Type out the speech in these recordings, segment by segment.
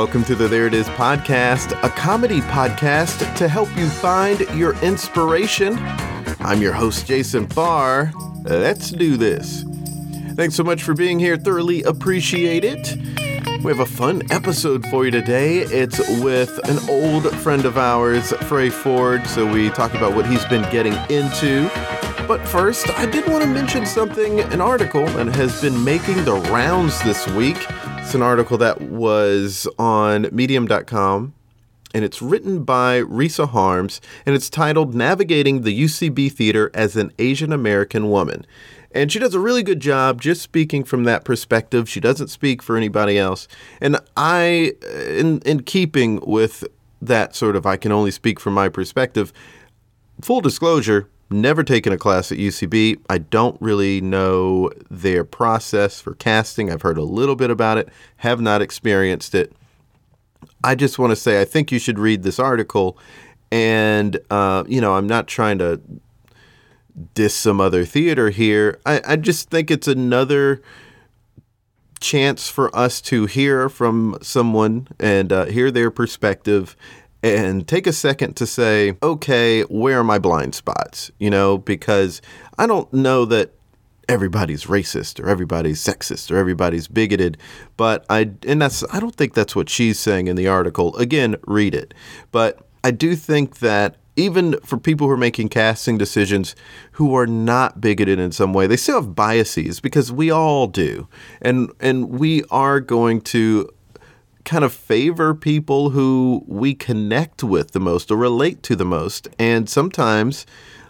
Welcome to the There It Is podcast, a comedy podcast to help you find your inspiration. I'm your host, Jason Farr. Let's do this. Thanks so much for being here. Thoroughly appreciate it. We have a fun episode for you today. It's with an old friend of ours, Frey Ford. So we talk about what he's been getting into. But first, I did want to mention something an article that has been making the rounds this week. It's an article that was on medium.com and it's written by Risa Harms and it's titled Navigating the UCB Theater as an Asian American Woman. And she does a really good job just speaking from that perspective. She doesn't speak for anybody else. And I, in, in keeping with that sort of I can only speak from my perspective, full disclosure, never taken a class at UCB. I don't really know their process for casting. I've heard a little bit about it, have not experienced it. I just want to say I think you should read this article. And, uh, you know, I'm not trying to diss some other theater here. I, I just think it's another chance for us to hear from someone and uh, hear their perspective and take a second to say, okay, where are my blind spots? You know, because I don't know that everybody's racist or everybody's sexist or everybody's bigoted, but I and that's I don't think that's what she's saying in the article. Again, read it. But I do think that even for people who are making casting decisions who are not bigoted in some way, they still have biases because we all do. And and we are going to kind of favor people who we connect with the most or relate to the most. And sometimes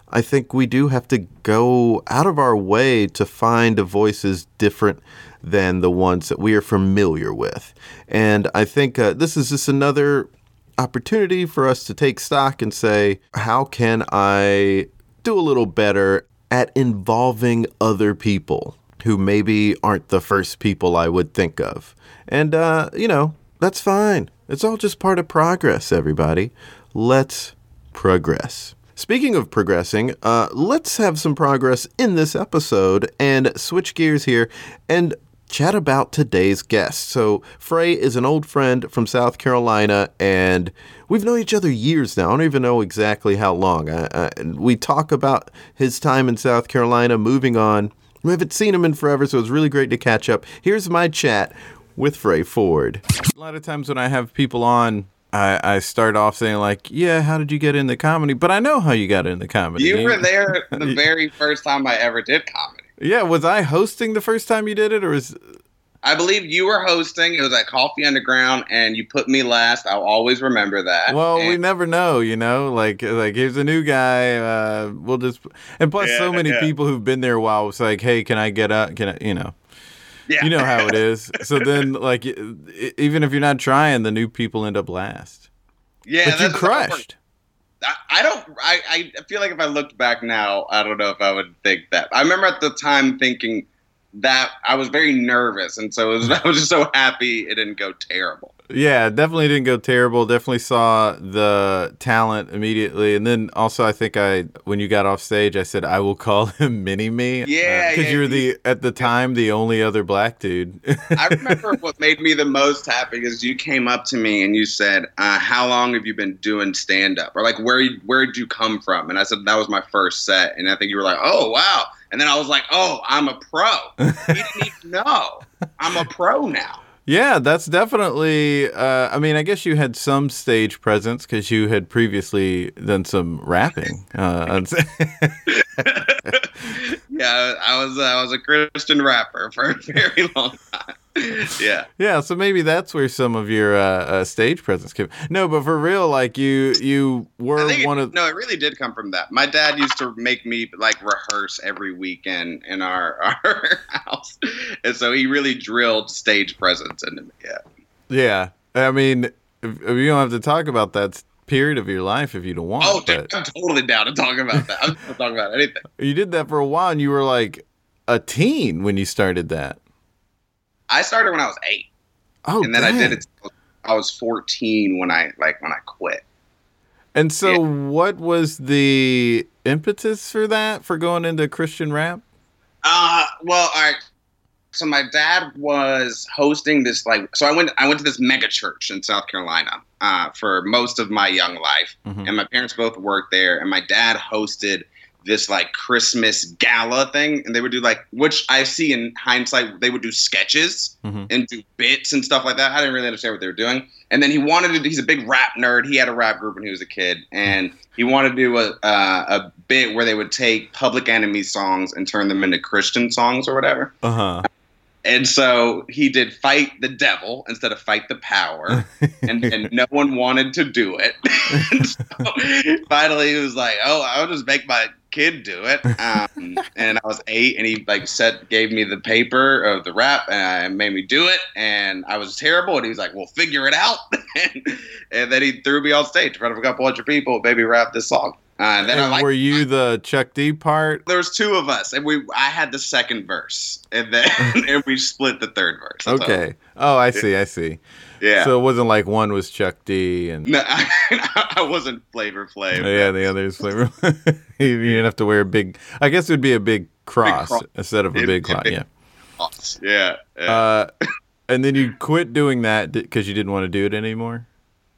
I think we do have to go out of our way to find voices different than the ones that we are familiar with. And I think uh, this is just another opportunity for us to take stock and say, how can I do a little better at involving other people who maybe aren't the first people I would think of? And, uh, you know, that's fine. It's all just part of progress, everybody. Let's progress. Speaking of progressing, uh, let's have some progress in this episode and switch gears here and chat about today's guest. So, Frey is an old friend from South Carolina, and we've known each other years now. I don't even know exactly how long. we talk about his time in South Carolina, moving on. We haven't seen him in forever, so it's really great to catch up. Here's my chat with Frey Ford. A lot of times when I have people on, I, I start off saying like, "Yeah, how did you get into comedy?" But I know how you got into comedy. You were there the very first time I ever did comedy. Yeah, was I hosting the first time you did it, or was? I believe you were hosting. It was at Coffee Underground, and you put me last. I'll always remember that. Well, and we never know, you know. Like, like here's a new guy. Uh, we'll just, and plus, yeah, so many yeah. people who've been there a while. It's like, hey, can I get up? Can I, you know? Yeah. You know how it is. so then, like, even if you're not trying, the new people end up last. Yeah, but you crushed. I don't. I, I feel like if I looked back now, I don't know if I would think that. I remember at the time thinking that I was very nervous, and so was, I was just so happy it didn't go terrible. Yeah, definitely didn't go terrible. Definitely saw the talent immediately, and then also I think I when you got off stage, I said I will call him Mini Me. Yeah, because uh, yeah, you're the at the time the only other black dude. I remember what made me the most happy is you came up to me and you said, uh, "How long have you been doing stand up?" Or like, "Where where did you come from?" And I said that was my first set, and I think you were like, "Oh wow." And then I was like, "Oh, I'm a pro." you didn't even know. I'm a pro now. Yeah, that's definitely. Uh, I mean, I guess you had some stage presence because you had previously done some rapping. Uh, yeah, I was. I was a Christian rapper for a very long time. yeah. Yeah. So maybe that's where some of your uh, uh, stage presence came. No, but for real, like you, you were one it, of. No, it really did come from that. My dad used to make me like rehearse every weekend in our our house, and so he really drilled stage presence into me. Yeah. Yeah. I mean, if, if you don't have to talk about that period of your life if you don't want. To. Oh, dude, I'm totally down to talk about that. I'm not talking about anything. you did that for a while, and you were like a teen when you started that. I started when I was eight, Oh, and then I did it. I was 14 when I like when I quit. And so, what was the impetus for that? For going into Christian rap? Uh, well, all right. So my dad was hosting this like. So I went. I went to this mega church in South Carolina uh, for most of my young life, Mhm. and my parents both worked there. And my dad hosted this like Christmas gala thing, and they would do like, which I see in hindsight, they would do sketches Mhm. and do bits and stuff like that. I didn't really understand what they were doing. And then he wanted to. He's a big rap nerd. He had a rap group when he was a kid, and he wanted to do a uh, a bit where they would take Public Enemy songs and turn them into Christian songs or whatever. Uh huh. And so he did fight the devil instead of fight the power, and, and no one wanted to do it. and so finally, he was like, "Oh, I'll just make my kid do it." Um, and I was eight, and he like set gave me the paper of the rap, and made me do it, and I was terrible. And he was like, "Well, figure it out." and, and then he threw me on stage in front of a couple hundred people, baby, rap this song. Uh, and then I And like were you the Chuck D part? there was two of us, and we I had the second verse, and then and we split the third verse. That's all. Okay. Oh, I see. I see. Yeah. So it wasn't like one was Chuck D and no, I, I wasn't Flavor Flav. yeah, the other is flavor. you didn't have to wear a big. I guess it would be a big cross, cross. instead of a It'd big be a cross. Yeah. Yeah. yeah. Uh, and then you quit doing that because you didn't want to do it anymore.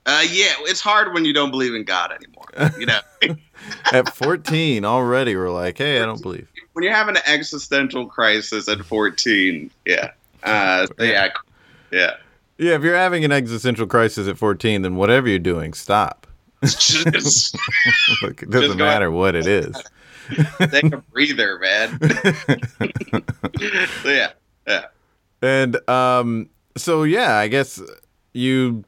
Uh, yeah, it's hard when you don't believe in God anymore. You know, At 14 already, we're like, hey, I don't believe. when you're having an existential crisis at 14, yeah, uh, yeah, yeah. Yeah, if you're having an existential crisis at 14, then whatever you're doing, stop. Just Look, it doesn't matter what it is. take a breather, man. so yeah, yeah. And um, so yeah, I guess you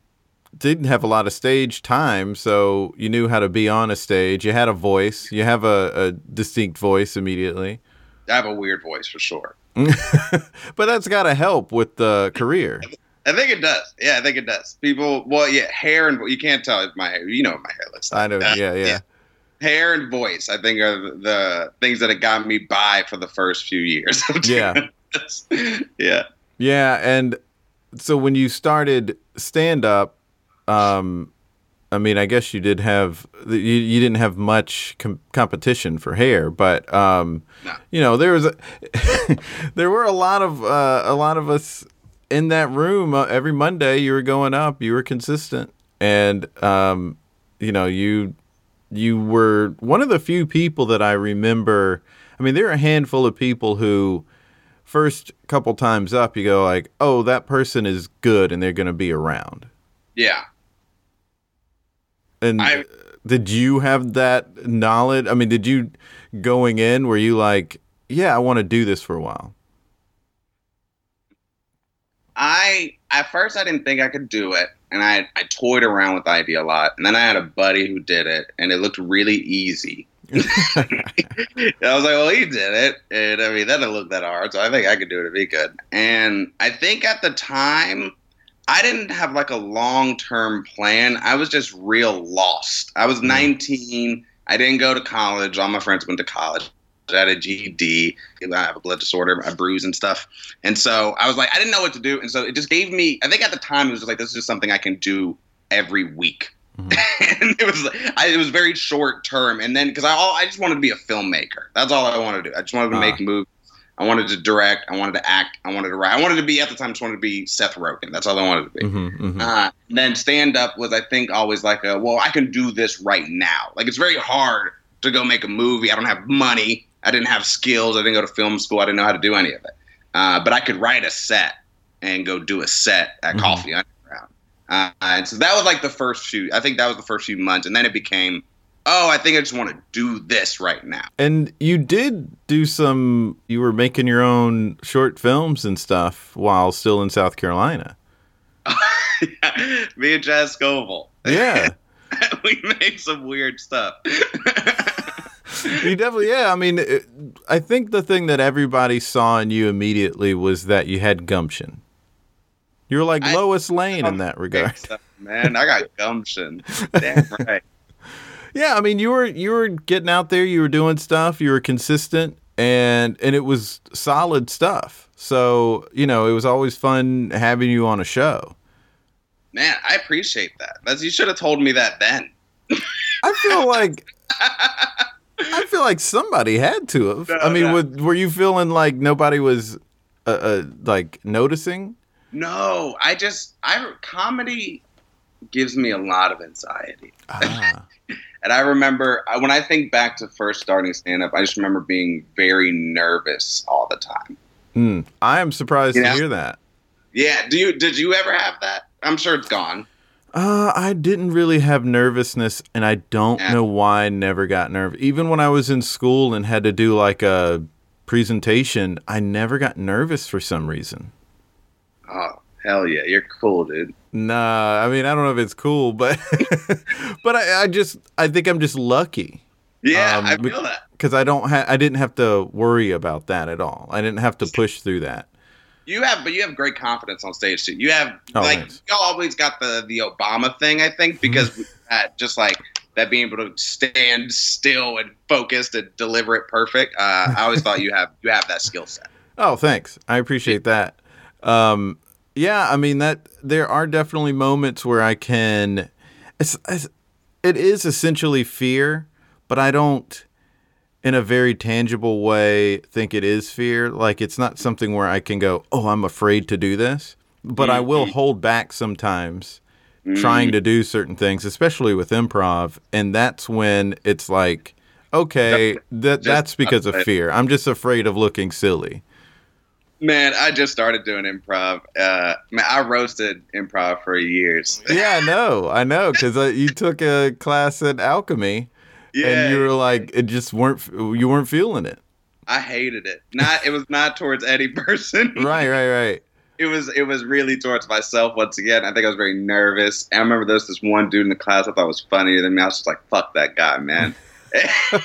didn't have a lot of stage time, so you knew how to be on a stage. You had a voice. You have a, a distinct voice immediately. I have a weird voice for sure. but that's got to help with the career. I think it does. Yeah, I think it does. People, well, yeah, hair and you can't tell if my hair. You know what my hair looks like. I know. Uh, Yeah, yeah. Hair and voice, I think, are the, the things that have gotten me by for the first few years. Yeah. yeah. Yeah, and so when you started stand up, um, I mean, I guess you did have you, you didn't have much com- competition for hair, but um, No. you know there was a there were a lot of uh, a lot of us in that room uh, every Monday. You were going up, you were consistent, and um, you know you you were one of the few people that I remember. I mean, there are a handful of people who first couple times up, you go like, "Oh, that person is good, and they're going to be around." Yeah. And I- did you have that knowledge? I mean, did you going in? Were you like, "Yeah, I want to do this for a while"? I at first I didn't think I could do it, and I I toyed around with the idea a lot, and then I had a buddy who did it, and it looked really easy. I was like, well, he did it, and I mean that didn't look that hard, so I think I could do it. It'd be good. And I think at the time. I didn't have like a long term plan. I was just real lost. I was mm. 19. I didn't go to college. All my friends went to college. I had a GED. I have a blood disorder, a bruise and stuff. And so I was like, I didn't know what to do. And so it just gave me, I think at the time it was just like, this is just something I can do every week. Mhm. and it was, I, it was very short term. And then, cause I, all, I just wanted to be a filmmaker. That's all I wanted to do. I just wanted to Ah. make movies. I wanted to direct. I wanted to act. I wanted to write. I wanted to be, at the time, I just wanted to be Seth Rogen. That's all I wanted to be. Mhm, mhm. Uh, then stand up was, I think, always like, a, well, I can do this right now. Like, it's very hard to go make a movie. I don't have money. I didn't have skills. I didn't go to film school. I didn't know how to do any of it. Uh, but I could write a set and go do a set at Mhm. Coffee Underground. Uh, and so that was like the first few, I think that was the first few months. And then it became, oh, I think I just want to do this right now. And you did do some. You were making your own short films and stuff while still in South Carolina. Me and Chaz Scoville. Yeah. we made some weird stuff. you definitely yeah i mean it, i think the thing that everybody saw in you immediately was that you had gumption you were like I- lois lane in that regard Stuff man. I got gumption. Damn right. Yeah, I mean, you were you were getting out there, you were doing stuff, you were consistent, and and it was solid stuff. So you know, it was always fun having you on a show. Man, I appreciate that. That's, you should have told me that then. I feel like I feel like somebody had to have. No, I mean, no. would, were you feeling like nobody was uh, uh, like noticing? No, I just I comedy gives me a lot of anxiety. Ah. And I remember when I think back to first starting stand up, I just remember being very nervous all the time. Hmm. I am surprised Yeah. to hear that. Yeah, do you did you ever have that? I'm sure it's gone. Uh, I didn't really have nervousness, and I don't know why I never got nervous. Even when I was in school and had to do like a presentation, I never got nervous for some reason. Oh, hell yeah, you're cool, dude. Nah, I mean, I don't know if it's cool, but but I, I just I think I'm just lucky Yeah, Um, I feel that. because I don't have I didn't have to worry about that at all. I didn't have to push through that. You have, but you have great confidence on stage too. You have Oh, like thanks. you always got the the Obama thing, I think, because that just like that being able to stand still and focused and deliver it perfect. Uh, I always thought you have you have that skill set. Oh, thanks. I appreciate that. Um, yeah, I mean that there are definitely moments where I can. It's, it's it is essentially fear, but I don't, in a very tangible way, think it is fear. Like it's not something where I can go, "Oh, I'm afraid to do this," but I will hold back sometimes trying to do certain things, especially with improv, and that's when it's like, okay, that that's because of fear. I'm just afraid of looking silly. Man, I just started doing improv. Uh, man, I roasted improv for years. yeah, I know, I know, because uh, you took a class at alchemy, and you were like, it just weren't, you weren't feeling it. I hated it. Not it was not towards any person. Right, right, right. It was it was really towards myself once again. I think I was very nervous. And I remember there was this one dude in the class I thought was funnier than me. I was just like, "Fuck that guy, man."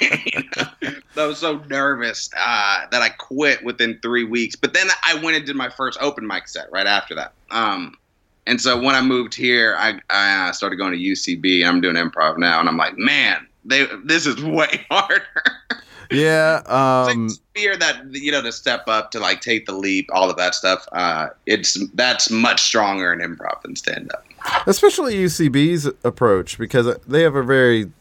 You know? I was so nervous uh, that I quit within three weeks. But then I went and did my first open mic set right after that. Um, and so when I moved here, I, I uh, started going to UCB. I'm doing improv now, and I'm like, man, they this is way harder. Yeah, It's like um, fear that you know to step up to like take the leap, all of that stuff. Uh, it's that's much stronger in improv than stand up. especially UCB's approach because they have a very,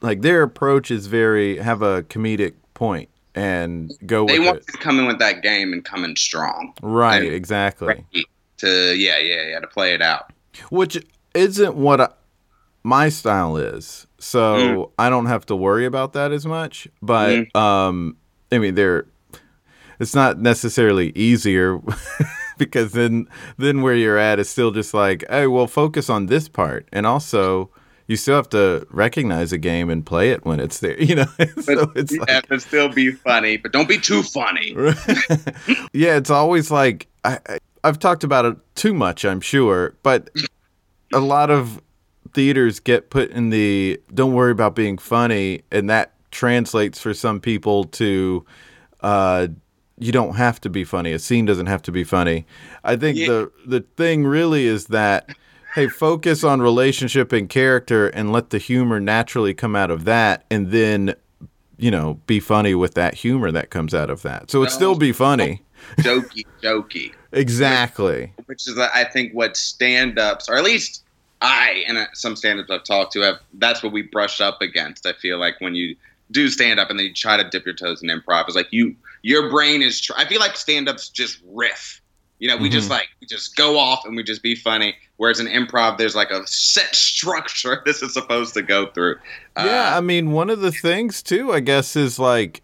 like their approach is very have a comedic point and go They with want it. to come in with that game and come in strong. Right, exactly. To yeah, yeah, yeah, to play it out. which isn't what I, my style is. So Mm. I don't have to worry about that as much. But Mm-hmm. um, I mean, they're it's not necessarily easier because then then where you're at is still just like, hey, well, focus on this part, and also you still have to recognize a game and play it when it's there. You know, so But it's you like, to still be funny, but don't be too funny. yeah, it's always like I, I've talked about it too much, I'm sure, but a lot of theaters get put in the don't worry about being funny, and that translates for some people to uh, you don't have to be funny. A scene doesn't have to be funny. I think Yeah. the the thing really is that hey, focus on relationship and character, and let the humor naturally come out of that, and then you know be funny with that humor that comes out of that. So it still be funny. jokey, jokey. Exactly. which is I think what stand-ups, or at least I and some stand-ups I've talked to have. That's what we brush up against. I feel like when you do stand-up and then you try to dip your toes in improv, it's like you your brain is. Tr- I feel like stand-ups just riff. You know, we just like we just go off and we just be funny. Whereas in improv, there's like a set structure this is supposed to go through. Yeah, Uh, I mean, one of the things too, I guess, is like,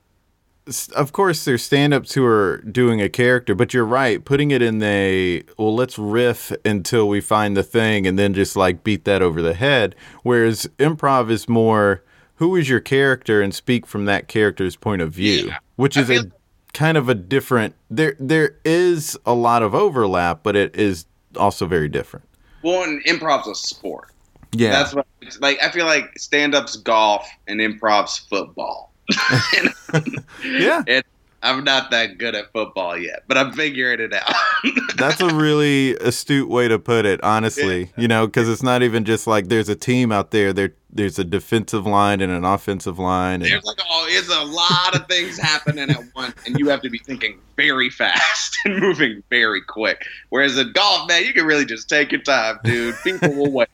of course, there's stand-ups who are doing a character, but you're right, putting it in the well, let's riff until we find the thing, and then just like beat that over the head. Whereas improv is more, who is your character, and speak from that character's point of view, Yeah. which is a kind of a different. There, there is a lot of overlap, but it is also very different. well, and improv's a sport. Yeah, That's what it's like. I feel like stand-up's golf and improv's football. Yeah. It, I'm not that good at football yet, but I'm figuring it out. That's a really astute way to put it, honestly. You know, because it's not even just like there's a team out there. There, there's a defensive line and an offensive line. And... There's like oh, it's a lot of things happening at once, and you have to be thinking very fast and moving very quick. Whereas in golf, man, you can really just take your time, dude. People will wait.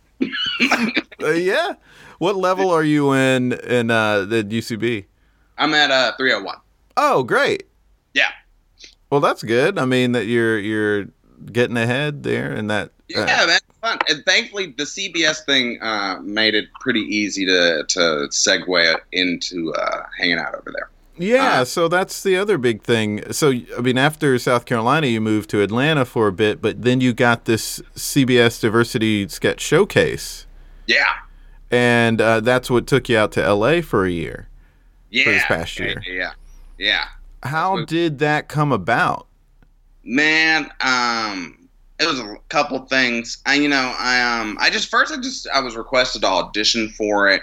uh, yeah. What level are you in in uh, the UCB? I'm at uh 301. Oh, great. Yeah. Well, that's good. I mean that you're you're getting ahead there and that uh, yeah, that's fun. And thankfully, the CBS thing uh, made it pretty easy to to segue into uh, hanging out over there. Yeah, uh, so that's the other big thing. So, I mean, after South Carolina, you moved to Atlanta for a bit, but then you got this CBS Diversity Sketch Showcase. Yeah. And uh, that's what took you out to LA for a year. Yeah. For this past year. Yeah. Yeah. How did that come about? Man, um, it was a couple things. I, you know, I um, I just first I just I was requested to audition for it.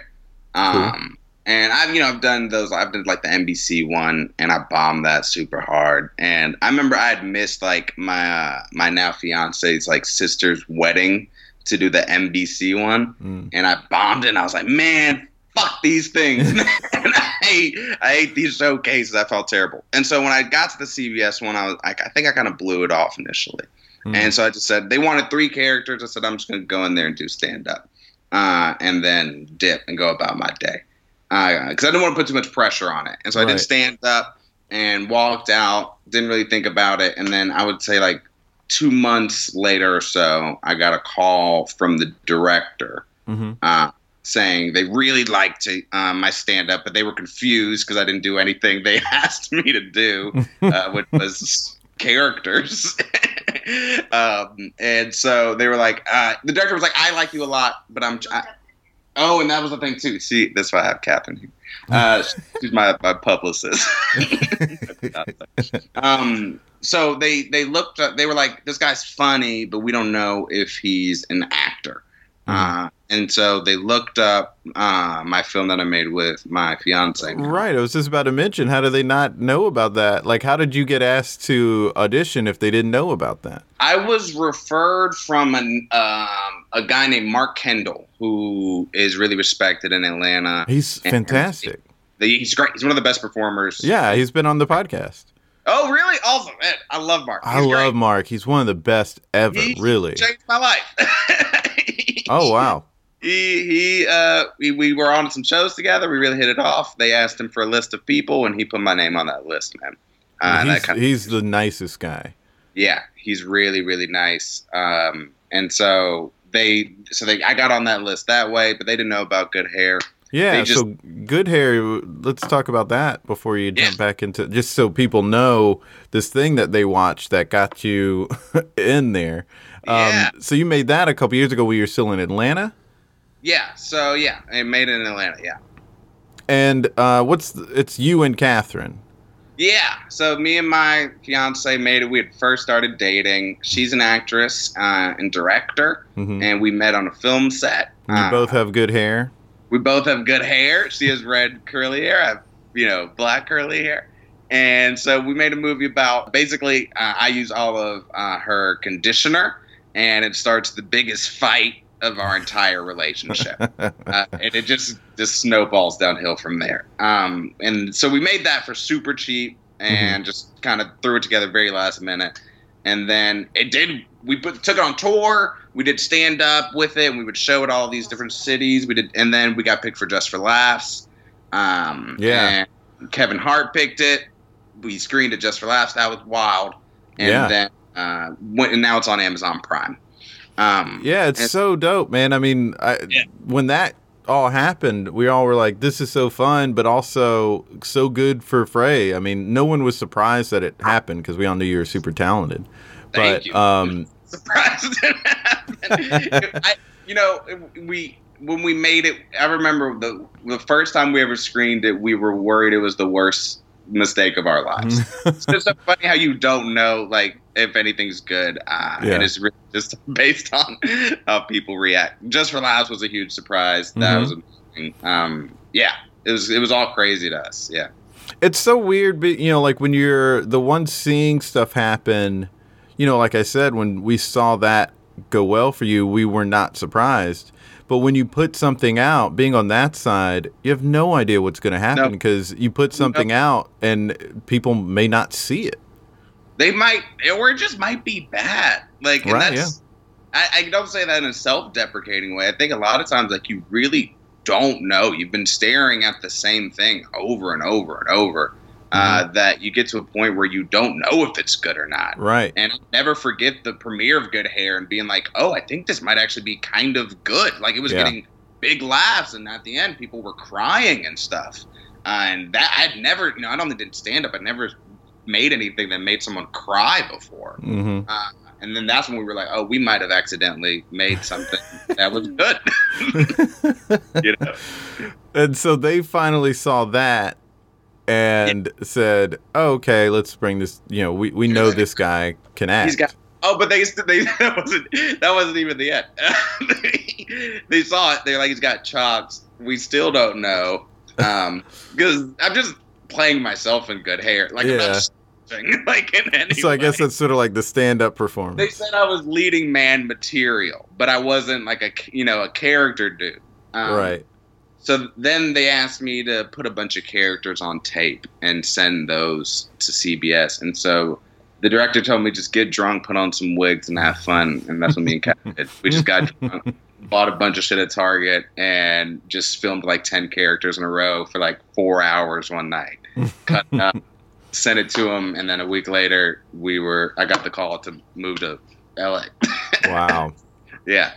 Um, cool. and I've you know I've done those. I've done like the NBC one, and I bombed that super hard. And I remember I had missed like my uh, my now fiance's like sister's wedding to do the NBC one, mm. and I bombed it. and I was like, man, fuck these things. I hate, I hate these showcases. I felt terrible. And so when I got to the CBS one, I was like, I think I kind of blew it off initially. Mm. And so I just said, they wanted three characters. I said, I'm just going to go in there and do stand up uh, and then dip and go about my day. Because uh, I didn't want to put too much pressure on it. And so right. I did stand up and walked out, didn't really think about it. And then I would say, like, two months later or so, I got a call from the director. Mm-hmm. Uh, saying they really liked um, my stand up, but they were confused because I didn't do anything they asked me to do, uh, which was characters. um, and so they were like, uh, the director was like, I like you a lot, but I'm. I, oh, and that was the thing too. See, that's why I have Catherine here. Uh, she's my, my publicist. um, so they they looked. They were like, this guy's funny, but we don't know if he's an actor. Mm-hmm. And so they looked up uh, my film that I made with my fiance. Right. I was just about to mention, how do they not know about that? Like, how did you get asked to audition if they didn't know about that? I was referred from an, um, a guy named Mark Kendall, who is really respected in Atlanta. He's fantastic. He's great. He's one of the best performers. Yeah, he's been on the podcast. Oh, really? Awesome. Man, I love Mark. He's I love great. Mark. He's one of the best ever, he really. changed my life. oh, wow he he uh we, we were on some shows together. We really hit it off. They asked him for a list of people, and he put my name on that list, man. Uh, he's, kind of, he's the nicest guy. Yeah, he's really really nice. Um, and so they so they I got on that list that way, but they didn't know about good hair. Yeah, just, so good hair. Let's talk about that before you jump yeah. back into just so people know this thing that they watched that got you in there. Um, yeah. So you made that a couple years ago. when you were still in Atlanta. Yeah. So yeah, I made it in Atlanta. Yeah. And uh, what's the, it's you and Catherine. Yeah. So me and my fiance made it. We had first started dating. She's an actress uh, and director, mm-hmm. and we met on a film set. You uh, both have good hair. We both have good hair. She has red curly hair. I have you know black curly hair. And so we made a movie about basically uh, I use all of uh, her conditioner, and it starts the biggest fight of our entire relationship, uh, and it just just snowballs downhill from there. Um, and so we made that for super cheap and mm-hmm. just kind of threw it together very last minute. And then it did. We put, took it on tour. We did stand up with it. and We would show it all these different cities. We did, and then we got picked for Just for Laughs. Um, yeah. Kevin Hart picked it. We screened it Just for Laughs. That was wild. And yeah. then uh, went, and now it's on Amazon Prime. Um, yeah, it's and, so dope, man. I mean, I, yeah. when that all happened, we all were like, "This is so fun," but also so good for Frey. I mean, no one was surprised that it happened because we all knew you were super talented. Thank but you. um, surprised it happened. I, you know, we when we made it, I remember the the first time we ever screened it, we were worried it was the worst mistake of our lives. it's just so funny how you don't know, like if anything's good, uh, yeah. and it's really just based on how people react. Just for Laughs was a huge surprise. That mm-hmm. was amazing. Um, yeah, it was it was all crazy to us. Yeah. It's so weird, but you know, like when you're the one seeing stuff happen, you know, like I said, when we saw that go well for you, we were not surprised. But when you put something out, being on that side, you have no idea what's going to happen because you put something out and people may not see it. They might, or it just might be bad. Like, and Right, that's, I, I don't say that in a self-deprecating way. I think a lot of times, like, you really don't know. You've been staring at the same thing over and over and over. Uh, Mm-hmm. that you get to a point where you don't know if it's good or not. Right. And I'll never forget the premiere of Good Hair and being like, oh, I think this might actually be kind of good. Like it was Yeah. getting big laughs, and at the end, people were crying and stuff. Uh, and that I'd never, you know, I don't think did stand up. I'd never made anything that made someone cry before. hmm Uh, and then that's when we were like, oh, we might have accidentally made something that was good. you know? And so they finally saw that and said, oh, "Okay, let's bring this. You know, we, we know this guy can act." Got. Oh, but they they that wasn't that wasn't even the end. they saw it. They're like, he's got chops. We still don't know, um, because I'm just playing myself in good hair, like Yeah. like in any so I guess that's sort of like the stand-up performance. They said I was leading man material, but I wasn't like a you know a character dude. Um, right. So then they asked me to put a bunch of characters on tape and send those to CBS. And so the director told me just get drunk, put on some wigs, and have fun. And that's what me and Kat did. We just got drunk, bought a bunch of shit at Target, and just filmed like ten characters in a row for like four hours one night. Cut up, sent it to him, and then a week later, we were. I got the call to move to LA. Wow. yeah.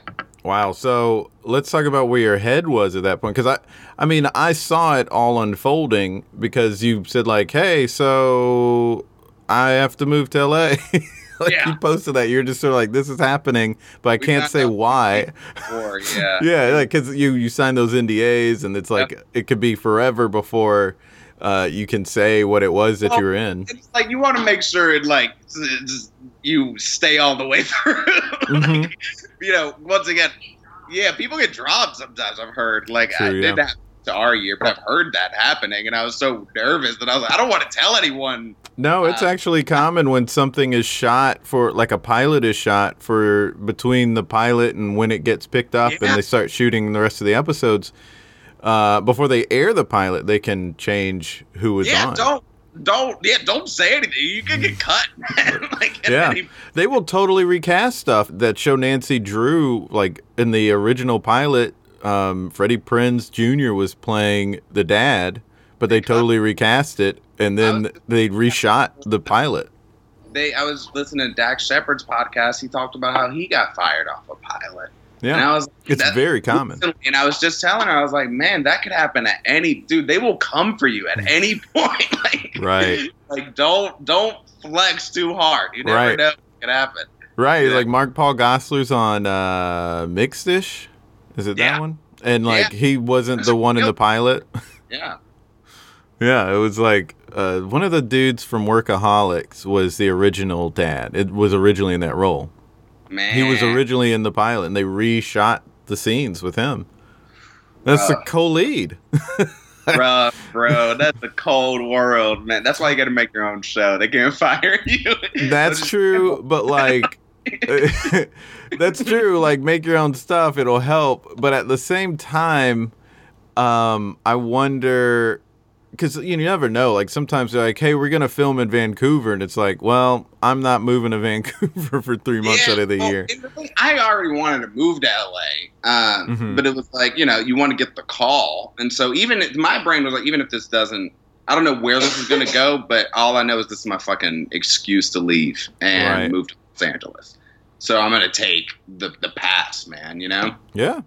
Wow. So let's talk about where your head was at that point, because I, I mean, I saw it all unfolding because you said like, "Hey, so I have to move to LA." like Yeah. you posted that, you're just sort of like, "This is happening," but I We can't say why. Or yeah. yeah, like because you you sign those NDAs, and it's like it could be forever before uh, you can say what it was that you were in. it's like you want to make sure it like you stay all the way through. Mhm. Like, you know, once again, yeah, people get dropped sometimes. I've heard like I True, did yeah. that to our year, but I've heard that happening, and I was so nervous that I was like, I don't want to tell anyone. No, it's Uh, actually common when something is shot for like a pilot is shot for between the pilot and when it gets picked up Yeah. and they start shooting the rest of the episodes. Uh, before they air the pilot, they can change who was yeah, on. don't. Don't yeah, don't say anything. You can get cut. like Yeah. any- They will totally recast stuff that show Nancy Drew like in the original pilot. Um, Freddie Prinze Jr. was playing the dad, but they totally recast it, and then they reshot the pilot. they I was listening to Dax Shepard's podcast. He talked about how he got fired off a pilot. And Yeah, I was it's very common. And I was just telling her, I was like, man, that could happen at any dude. They will come for you at any point. like, Right. Like, don't don't flex too hard. You never Right. know what could happen. Right, Yeah. like Mark Paul Gosselaar's on uh Mixedish. Is it that Yeah. one? And like Yeah. he wasn't the one in the pilot. Yeah. yeah, it was like uh, one of the dudes from Workaholics was the original dad. It was originally in that role. Man. He was originally in the pilot, and they reshot the scenes with him. That's the co-lead. bro, bro, that's a cold world, man. That's why you got to make your own show. They can't fire you. That's true, but like that's true. Like make your own stuff, it'll help. But at the same time, um, I wonder because you never know. Like sometimes they're like, "Hey, we're gonna film in Vancouver," and it's like, "Well, I'm not moving to Vancouver for three months Yeah, out of the well, year." and the thing- I already wanted to move to LA, um, Mhm. but it was like you know you want to get the call, and so even if, my brain was like, even if this doesn't, I don't know where this is gonna go, but all I know is this is my fucking excuse to leave and Right. move to Los Angeles. So I'm gonna take the the pass, man. You know? Yeah.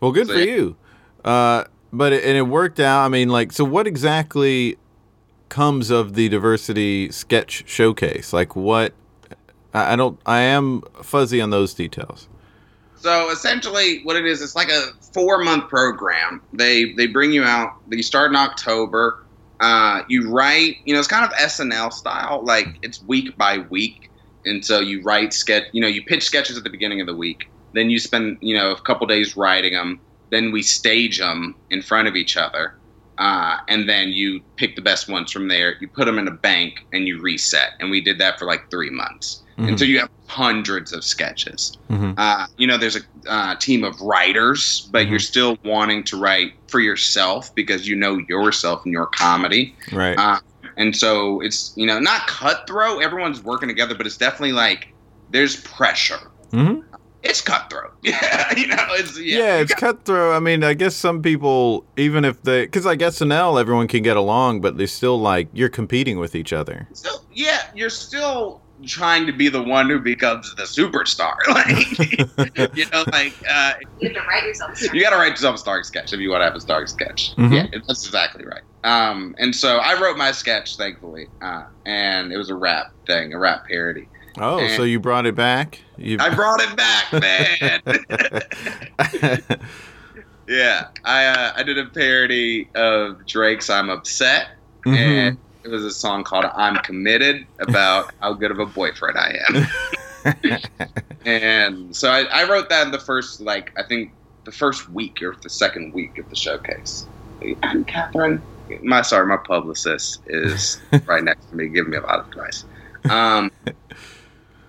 Well, good So, for yeah. you. Uh, but it, and it worked out. I mean, like, so what exactly comes of the diversity sketch showcase? Like, what? I, I don't. I am fuzzy on those details. So essentially, what it is, it's like a four month program. They they bring you out. You start in October. Uh, you write. You know, it's kind of SNL style. Like it's week by week, and so you write sketch. You know, you pitch sketches at the beginning of the week. Then you spend you know a couple days writing them. Then we stage them in front of each other. uh, and then you pick the best ones from there. You put them in a bank and you reset. And we did that for like three months Mhm. so you have hundreds of sketches. Mhm. Uh, you know, there's a uh, team of writers, but Mhm. you're still wanting to write for yourself because you know yourself and your comedy. Right. Uh, and so it's you know not cutthroat. Everyone's working together, but it's definitely like there's pressure. Mhm. It's cutthroat. Yeah, you know, it's yeah. Yeah, it's cutthroat. I mean, I guess some people, even if they, because like SNL, everyone can get along, but they're still like you're competing with each other. So yeah, you're still trying to be the one who becomes the superstar. Like you know, like uh, You have to write yourself. a script. you got to write yourself a stark sketch if you want to have a stark sketch. Mhm. Yeah, that's exactly right. Um, and so I wrote my sketch, thankfully, uh, and it was a rap thing, a rap parody. Oh, so you brought it back? You... I brought it back, man. yeah, I uh, I did a parody of Drake's "I'm Upset," Mhm. and it was a song called "I'm Committed" about how good of a boyfriend I am. and so I, I wrote that in the first, like, I think the first week or the second week of the showcase. And Catherine, my sorry, my publicist is right next to me, giving me a lot of advice. Um,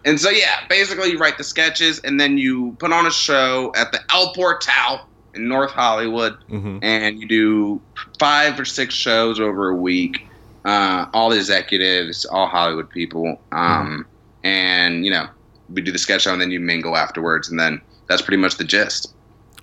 and so yeah, basically you write the sketches and then you put on a show at the El Portal in North Hollywood, Mhm. and you do five or six shows over a week. Uh, all executives, all Hollywood people, um, and you know we do the sketch show and then you mingle afterwards, and then that's pretty much the gist.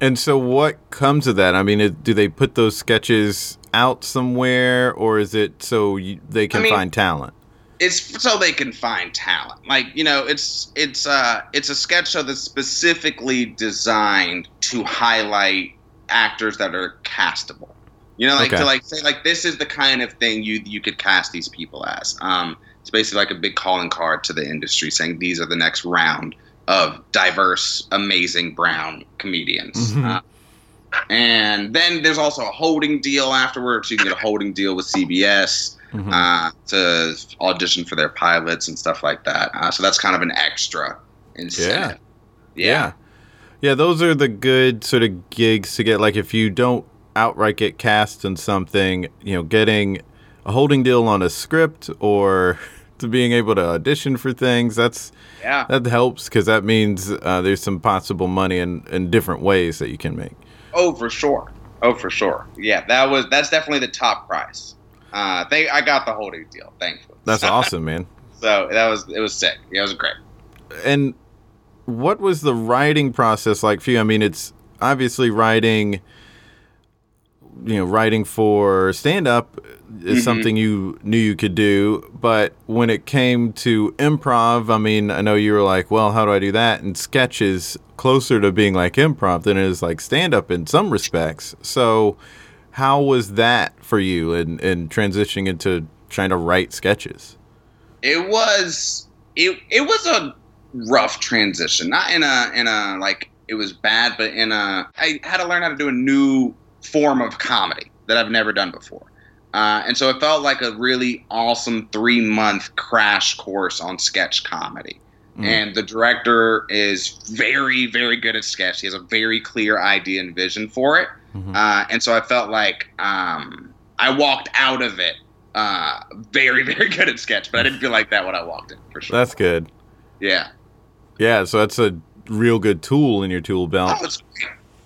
And so, what comes of that? I mean, do they put those sketches out somewhere, or is it so you, they can I mean- find talent? It's so they can find talent. Like you know, it's it's uh it's a sketch show that's specifically designed to highlight actors that are castable. You know, like Okay. to like say like this is the kind of thing you you could cast these people as. Um, it's basically like a big calling card to the industry, saying these are the next round of diverse, amazing brown comedians. Mhm. Uh, and then there's also a holding deal afterwards. You can get a holding deal with CBS Mhm. uh, to audition for their pilots and stuff like that. Uh, so that's kind of an extra incentive. yeah, yeah. Those are the good sort of gigs to get. Like, if you don't outright get cast in something, you know, getting a holding deal on a script or to being able to audition for things. That's Yeah. that helps because that means uh, there's some possible money in in different ways that you can make. Oh, for sure. Oh, for sure. Yeah, that was that's definitely the top prize. Uh, they, I got the holding deal, thankfully. That's awesome, man. So that was it was sick. Yeah, it was great. and what was the writing process like for you? I mean, it's obviously writing, you know, writing for stand up is Mhm. something you knew you could do. But when it came to improv, I mean, I know you were like, well, how do I do that? And sketch is closer to being like improv than it is like stand up in some respects. So, how was that for you in, in transitioning into trying to write sketches? It was it it was a rough transition. Not in a in a like it was bad, but in a I had to learn how to do a new form of comedy that I've never done before. Uh, and so it felt like a really awesome three month crash course on sketch comedy. Mm. And the director is very, very good at sketch. He has a very clear idea and vision for it. Mhm. Uh, and so I felt like um, I walked out of it uh, very, very good at sketch, but I didn't feel like that when I walked in, for sure. That's good. yeah. Yeah, so that's a real good tool in your tool belt. Oh.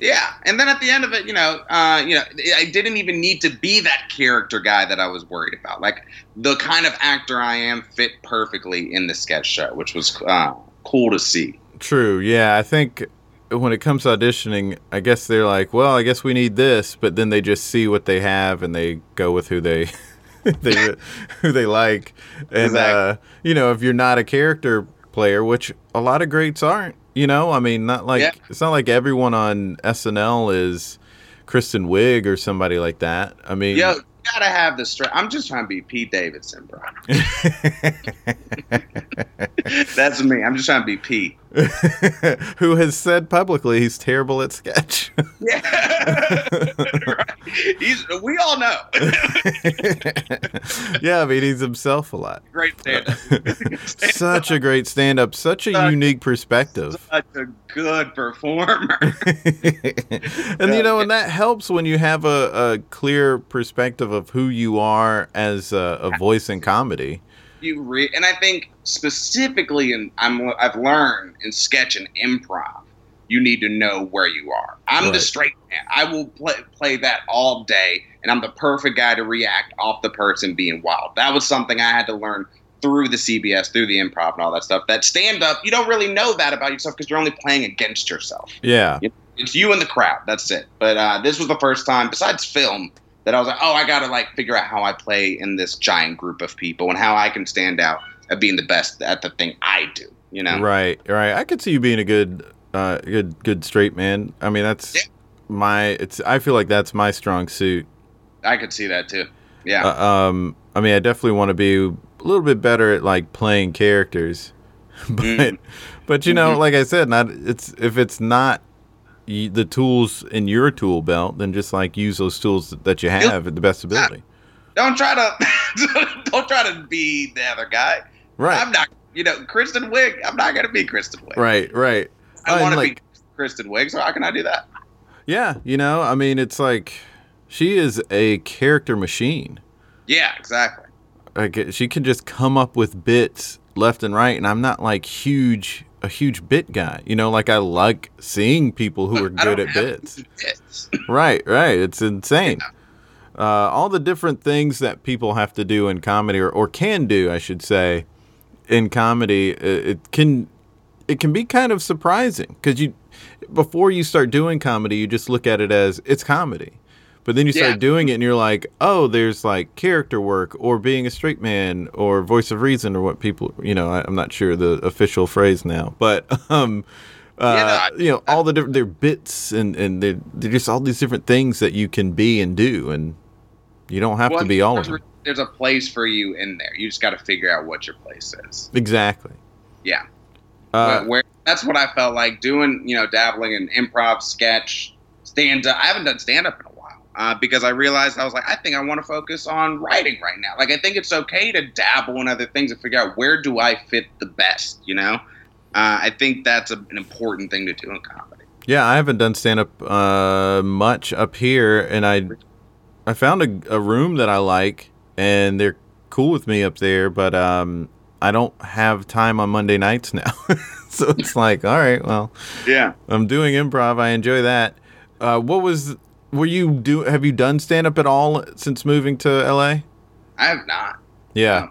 Yeah, and then at the end of it, you know, uh, you know, I didn't even need to be that character guy that I was worried about. Like the kind of actor I am fit perfectly in the sketch show, which was uh, cool to see. True. Yeah, I think when it comes to auditioning, I guess they're like, well, I guess we need this, but then they just see what they have and they go with who they they who they like. And uh, you know, if you're not a character player, which a lot of greats aren't, you know, I mean, not like Yeah. it's not like everyone on SNL is Kristen Wiig or somebody like that. I mean, Yo, gotta have the strength. I'm just trying to be Pete Davidson, bro. That's me. I'm just trying to be Pete. who has said publicly he's terrible at sketch. Yeah, right. He's. We all know. yeah, I mean he's himself a lot. Great stand. Up. Such a great stand-up, such a Such- unique perspective. Such a good performer. and you know, and that helps when you have a, a clear perspective of who you are as a, a voice in comedy. You re- and I think specifically and I'm I've learned in sketch and improv, you need to know where you are. I'm the straight man. I will play play that all day, and I'm the perfect guy to react off the person being wild. That was something I had to learn through the CBS, through the improv, and all that stuff. That stand up, you don't really know that about yourself because you're only playing against yourself. Yeah. It's you and the crowd. That's it. But uh, this was the first time, besides film, that I was like, oh, I gotta like figure out how I play in this giant group of people and how I can stand out at being the best at the thing I do. You know? Right, right. I could see you being a good, uh, good, good straight man. I mean, that's Yeah. my. It's. I feel like that's my strong suit. I could see that too. Yeah. Uh, um, I mean, I definitely want to be a little bit better at like playing characters, but, Mm. but you know, Mhm. like I said, not it's if it's not the tools in your tool belt, then just like use those tools that you have at the best ability. don't try to don't try to be the other guy. Right, I'm not. You know, Kristen Wiig. I'm not gonna be Kristen Wiig. right, right. I want to like- be Kristen Wiig. So how can I do that? Yeah, you know, I mean, it's like she is a character machine. Yeah, exactly. like she can just come up with bits left and right and i'm not like huge a huge bit guy you know like i like seeing people who are good at bits. bits. right right it's insane. Uh, all the different things that people have to do in comedy or, or can do i should say in comedy it, it can it can be kind of surprising because you before you start doing comedy you just look at it as it's comedy but then you start Yeah. doing it and you're like oh there's like character work or being a straight man or voice of reason or what people you know I, i'm not sure the official phrase now but um uh, Yeah, no, I- you know all the different they're bits and and they're, they're just all these different things that you can be and do and you don't have to be all of them There's a place for you in there. You just got to figure out what your place is. exactly Yeah. uh, where that's what I felt like doing. You know, dabbling in improv, sketch, stand up. I haven't done stand up in a while uh, because I realized I was like, I think I want to focus on writing right now. Like, I think it's okay to dabble in other things and figure out where do I fit the best. You know, uh, I think that's a, an important thing to do in comedy. Yeah, I haven't done stand up uh, much up here, and I I found a, a room that I like, and they're cool with me up there, but um, I don't have time on Monday nights now, so it's like, all right, well, Yeah. I'm doing improv. I enjoy that. Uh, what was were you do? Have you done stand up at all since moving to LA? I have not. Yeah. No.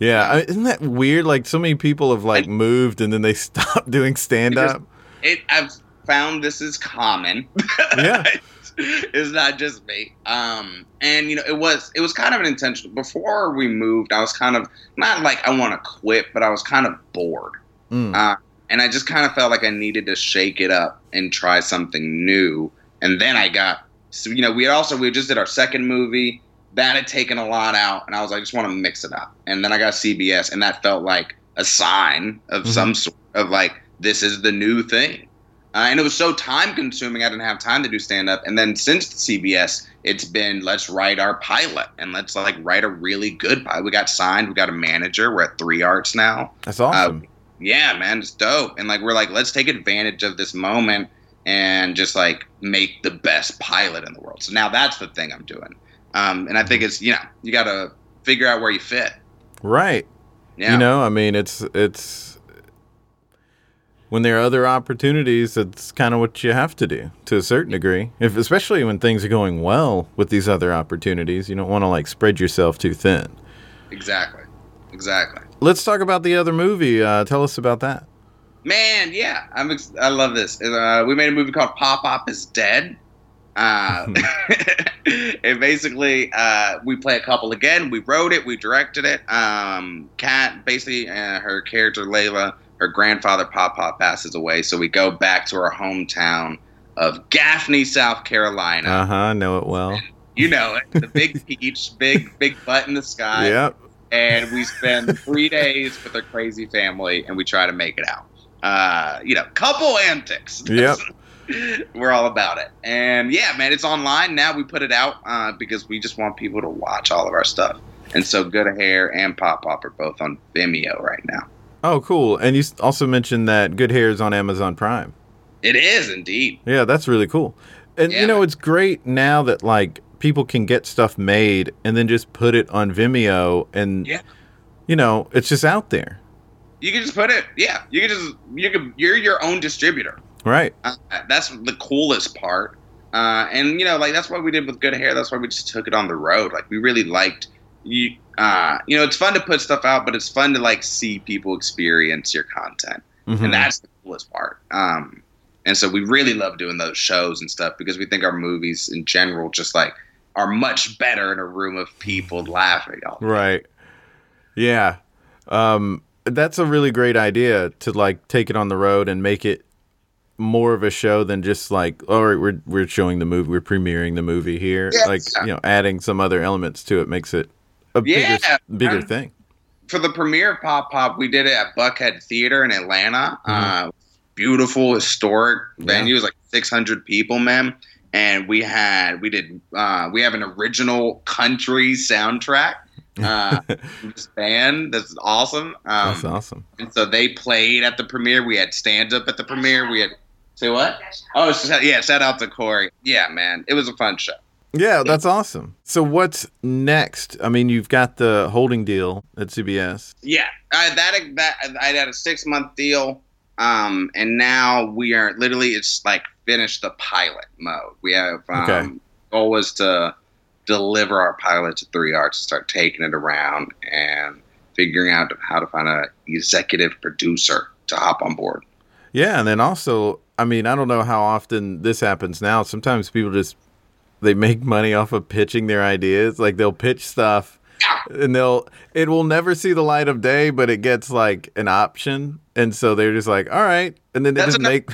Yeah, I, isn't that weird? Like so many people have like moved and then they stop doing stand up. It. I've found this is common. Yeah. it's not just me. Um, and you know, it was it was kind of an intentional. Before we moved, I was kind of not like I want to quit, but I was kind of bored, Mm. uh, and I just kind of felt like I needed to shake it up and try something new. And then I got, so, you know, we had also we just did our second movie that had taken a lot out, and I was like, I just want to mix it up. And then I got CBS, and that felt like a sign of Mhm. some sort of like this is the new thing. Uh, and it was so time consuming, I didn't have time to do stand up. And then since CBS, it's been let's write our pilot and let's like write a really good pilot. We got signed, we got a manager, we're at Three Arts now. That's awesome. Yeah, man, it's dope. And like we're like, let's take advantage of this moment and just like make the best pilot in the world. So now that's the thing I'm doing. Um, and I think it's you know you got to figure out where you fit. right. Yeah. You know, I mean, it's it's when there are other opportunities, it's kind of what you have to do to a certain degree. If especially when things are going well with these other opportunities, you don't want to like spread yourself too thin. exactly, exactly. Let's talk about the other movie. Uh, tell us about that. Man, yeah, I'm. Ex- I love this. Uh, we made a movie called Pop Pop is Dead. Uh, and basically, uh, we play a couple again. We wrote it, we directed it. Um, Kat, basically, uh, her character Layla, her grandfather Pop Pop passes away, so we go back to our hometown of Gaffney, South Carolina. Uh huh. Know it well. You know it, the big peach, big big butt in the sky Yep. and we spend three days with our crazy family and we try to make it out. Uh, you know, couple antics. Yep. We're all about it. And yeah, man, it's online now. We put it out uh, because we just want people to watch all of our stuff. And so Good Hair and Pop Pop are both on Vimeo right now. Oh, cool. And you also mentioned that Good Hair is on Amazon Prime. It is indeed. Yeah, that's really cool. And Yeah, you know, it's great now that like people can get stuff made and then just put it on Vimeo and Yeah. you know, it's just out there. You can just put it. Yeah, you can just you can. You're your own distributor. Right. Uh, that's the coolest part. Uh, and you know, like that's what we did with Good Hair. That's why we just took it on the road. Like we really liked you. Uh, you know, it's fun to put stuff out, but it's fun to like see people experience your content, Mhm. and that's the coolest part. Um, and so we really love doing those shows and stuff because we think our movies in general just like are much better in a room of people laughing. All Right. Yeah. Um that's a really great idea to like take it on the road and make it more of a show than just like all right we're we're showing the movie we're premiering the movie here like you know adding some other elements to it makes it a bigger Yeah, bigger man. thing for the premiere of Pop Pop, we did it at Buckhead Theater in Atlanta. Uh, beautiful, historic Yeah. venue. It was like 600 people, man. And we had, we did, uh, we have an original country soundtrack. Uh, this band that's awesome. Um, that's awesome And so they played at the premiere. We had stand up at the premiere. We had, say what? Oh, yeah, shout out to Corey. Yeah, man. It was a fun show. yeah that's awesome so what's next i mean you've got the holding deal at cbs Yeah, uh, that that I had a six month deal, um, and now we are literally it's like finished the pilot mode. We have um, Okay. goal was to deliver our pilot to Three Arts, and start taking it around, and figuring out how to find a executive producer to hop on board. Yeah, and then also, I mean, I don't know how often this happens now. Sometimes people just they make money off of pitching their ideas. Like they'll pitch stuff and they'll it will never see the light of day, but it gets like an option. And so they're just like, "All right." And then they That's just enough- make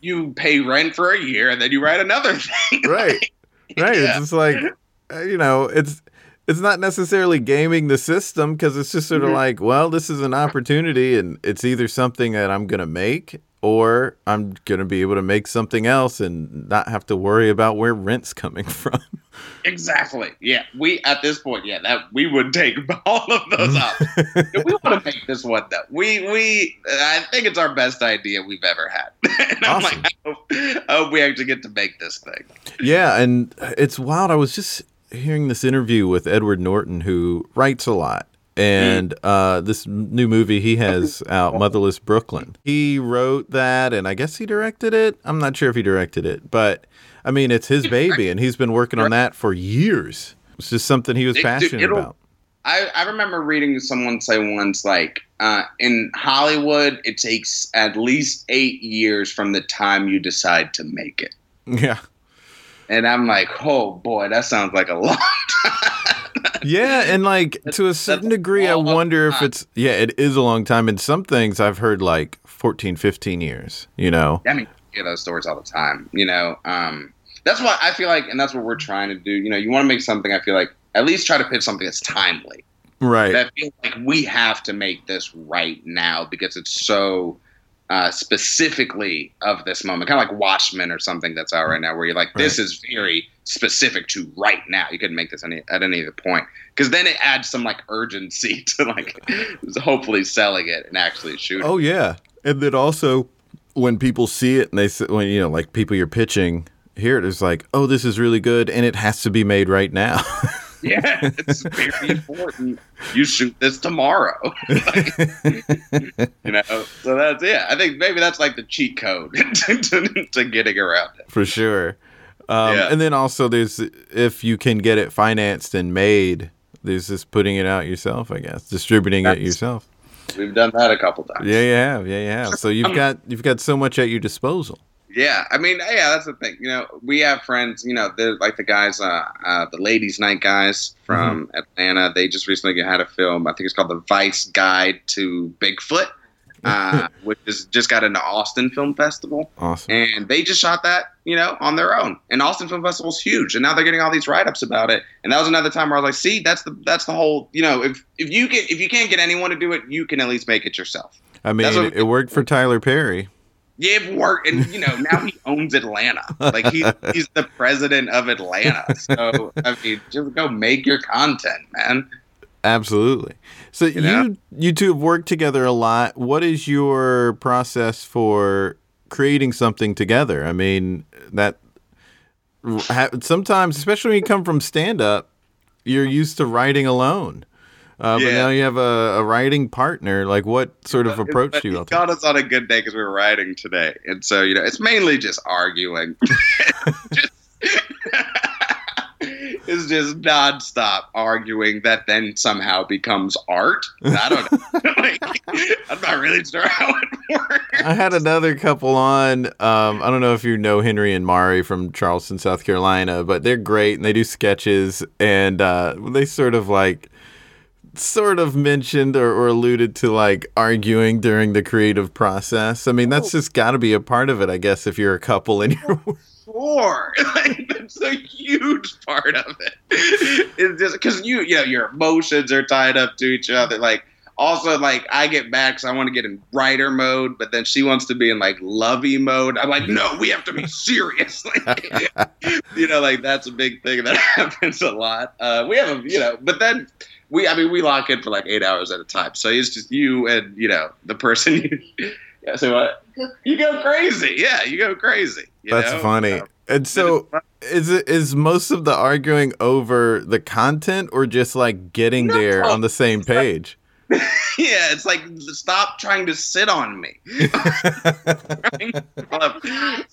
You pay rent for a year, and then you write another thing. right. Right. Yeah. It's just like you know, it's it's not necessarily gaming the system because it's just sort of Mhm. like, well, this is an opportunity, and it's either something that I'm gonna make, or I'm gonna be able to make something else and not have to worry about where rent's coming from. Exactly. Yeah. We at this point, yeah, that we would take all of those up. We want to make this one though. We we I think it's our best idea we've ever had. and I'm Awesome. like, I hope, I hope we actually get to make this thing. yeah, and it's wild. I was just hearing this interview with Edward Norton, who writes a lot. And uh, this new movie he has out, Motherless Brooklyn. He wrote that, and I guess he directed it. I'm not sure if he directed it, but I mean, it's his baby, and he's been working on that for years. It's just something he was passionate about. I, I remember reading someone say once like uh, in Hollywood it takes at least eight years from the time you decide to make it. Yeah, And I'm like, oh boy, that sounds like a long time. yeah, and like to a certain that's degree, I wonder if it's yeah, it is a long time. And some things I've heard like 14, 15 years. You know, I mean, you hear those stories all the time. You know, um, that's what I feel like, and that's what we're trying to do. You know, you want to make something. I feel like at least try to pitch something that's timely. right? That feels like we have to make this right now because it's so uh, specifically of this moment, kind of like Watchmen or something that's out right now, where you're like, this is very specific to right now. You couldn't make this any at any other point because then it adds some like urgency to like hopefully selling it and actually shooting. Oh yeah, and then also when people see it and they say, when you know like people you're pitching here it's like, oh, this is really good, and it has to be made right now. Yeah, it's very important. You shoot this tomorrow. Like, you know, so that's yeah. I think maybe that's like the cheat code to, to, to getting around it. For sure. Um, Yeah. And then also, there's if you can get it financed and made, there's just putting it out yourself, I guess, distributing it yourself. We've done that a couple times. Yeah, you have. Yeah, you have. So you've got you've got so much at your disposal. Yeah, I mean, yeah, that's the thing. You know, we have friends. You know, they're like the guys, uh, uh, the ladies' night guys from Atlanta. They just recently had a film. I think it's called The Vice Guide to Bigfoot, uh, which is just got into Austin Film Festival. Awesome. and they just shot that you know on their own and austin film festival's huge and now they're getting all these write-ups about it and that was another time where i was like see that's the that's the whole you know if if you get if you can't get anyone to do it you can at least make it yourself I mean, it worked for Tyler Perry. It worked, and you know now he owns Atlanta. Like he, he's the president of Atlanta. So I mean, just go make your content, man. Absolutely. So you know? you two have worked together a lot. What is your process for creating something together? I mean, that sometimes, especially when you come from stand up, you're used to writing alone. Uh, But now you have a, a writing partner. Like, what sort of approach do you he got us on a good day because we were writing today, and so you know it's mainly just arguing. Just- it's just nonstop arguing that then somehow becomes art. I don't know. Like, I'm not really sure how it works. I had another couple on. Um, I don't know if you know Henry and Mari from Charleston, South Carolina, but they're great and they do sketches and uh, they sort of like sort of mentioned or, or alluded to like arguing during the creative process. I mean, that's just got to be a part of it, I guess, if you're a couple and you're Sure, like, that's a huge part of it. It's just because you, you know, your emotions are tied up to each other. Like, also, like, I get back because I want to get in writer mode, but then she wants to be in like lovey mode. I'm like, no, we have to be serious. Like, you know, like that's a big thing that happens a lot. Uh, we have a, you know, but then we, I mean, we lock in for like eight hours at a time. So it's just you and you know the person you. Yeah, so what? You go crazy. Yeah, you go crazy. you That's know? funny. And so is it is most of the arguing over the content or just like getting No. there on the same page? yeah, it's like stop trying to sit on me.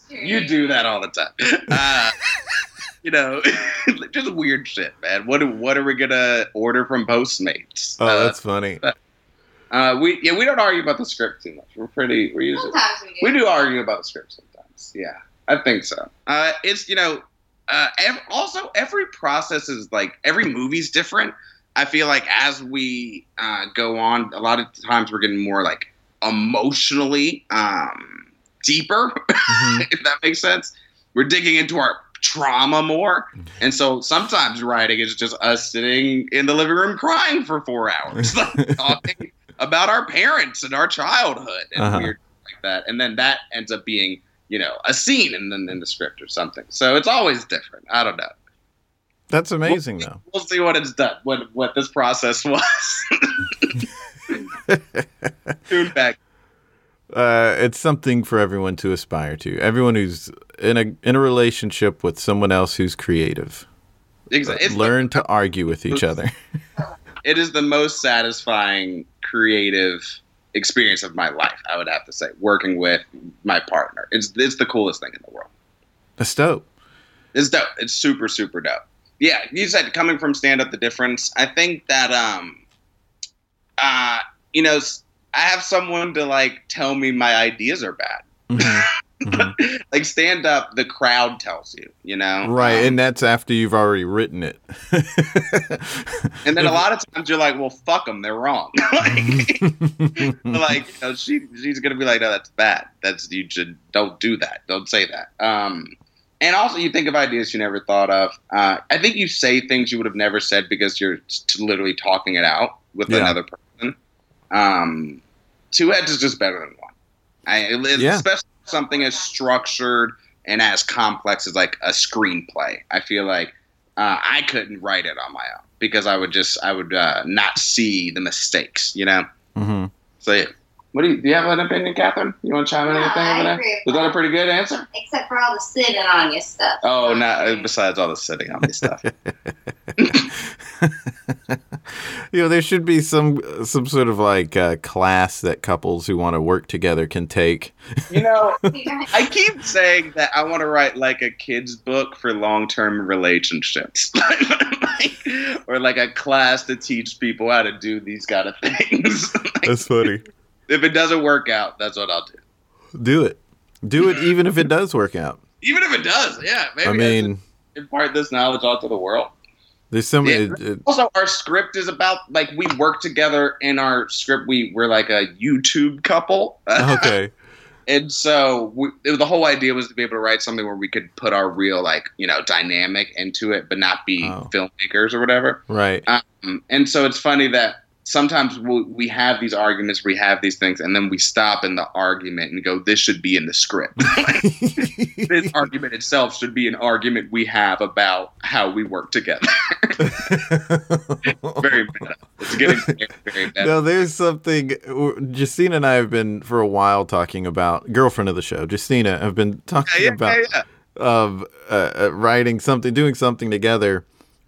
you do that all the time. Uh, you know, just weird shit, man. What what are we gonna order from Postmates? Oh, Uh, that's funny. uh, we yeah we don't argue about the script too much. We're pretty we're usually Sometimes we do. we do argue about the script sometimes. Yeah, I think so. Uh, it's you know, uh, ev- also every process is like every movie's different. I feel like as we uh, go on, a lot of times we're getting more like emotionally um, deeper, Mhm. if that makes sense. We're digging into our trauma more, and so sometimes writing is just us sitting in the living room crying for four hours, like, talking about our parents and our childhood and Uh-huh. weird like that, and then that ends up being you know a scene in the, in the script or something. So it's always different. I don't know. That's amazing though. We'll see what it's done. What what this process was. Tune back. Uh, it's something for everyone to aspire to. Everyone who's in a in a relationship with someone else who's creative. Exactly. The- Learn to argue with each other. it is the most satisfying creative experience of my life. I would have to say, working with my partner. It's it's the coolest thing in the world. That's dope. It's dope. It's super super dope. Yeah, you said coming from stand up, the difference. I think that um, uh, you know, I have someone to like tell me my ideas are bad. Mhm. Mhm. like stand up, the crowd tells you. You know, Right, Um, and that's after you've already written it. and then a lot of times you're like, well, fuck them, they're wrong. like, like you know, she she's gonna be like, no, that's bad. That's you should don't do that. Don't say that. Um, and also you think of ideas you never thought of. Uh, I think you say things you would have never said because you're t- literally talking it out with Yeah. another person. Um, two heads is just better than one. I, Yeah. especially something as structured and as complex as like a screenplay. I feel like uh, I couldn't write it on my own because I would just I would uh, not see the mistakes, you know. Mhm. So yeah. What do you do? You have an opinion, Catherine? You want to chime in No, anything I over there? Was that a pretty good answer? Except for all the sitting on your stuff. Oh, no. Besides all the sitting on me stuff. you know, there should be some some sort of like uh, class that couples who want to work together can take. you know, I keep saying that I want to write like a kid's book for long term relationships, or like a class to teach people how to do these kind of things. That's funny. If it doesn't work out, that's what I'll do. Do it. Do it even if it does work out. Even if it does, yeah. Maybe I mean, impart this knowledge onto the world. there's so many. Yeah. Also, our script is about like we work together in our script. We we're like a YouTube couple. okay. And so we, it- the whole idea was to be able to write something where we could put our real, like, you know, dynamic into it, but not be Oh. filmmakers or whatever. Right. Um, and so it's funny that sometimes we we have these arguments, we have these things, and then we stop in the argument and go, "This should be in the script." this argument itself should be an argument we have about how we work together. very meta. It's getting very, very meta. No, there's something. Justina and I have been for a while talking about girlfriend of the show. Justina have been talking yeah, about yeah, yeah. of uh, uh, writing something, doing something together,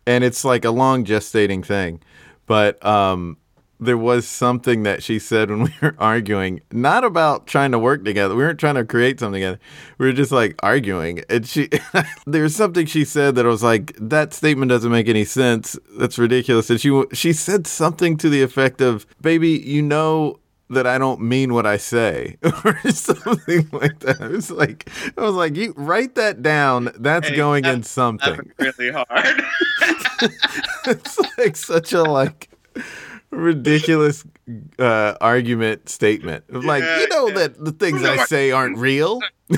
and it's like a long gestating thing. But um, there was something that she said when we were arguing, not about trying to work together. We weren't trying to create something together. We were just like arguing. And she, there was something she said that I was like, that statement doesn't make any sense. That's ridiculous. And she, she said something to the effect of, "Baby, you know." That I don't mean what I say, or something like that. It was like I was like, you write that down. That's Hey, going in something. Really hard. it's like such a like ridiculous uh, argument statement. Like you know yeah. that the things I I- say aren't real.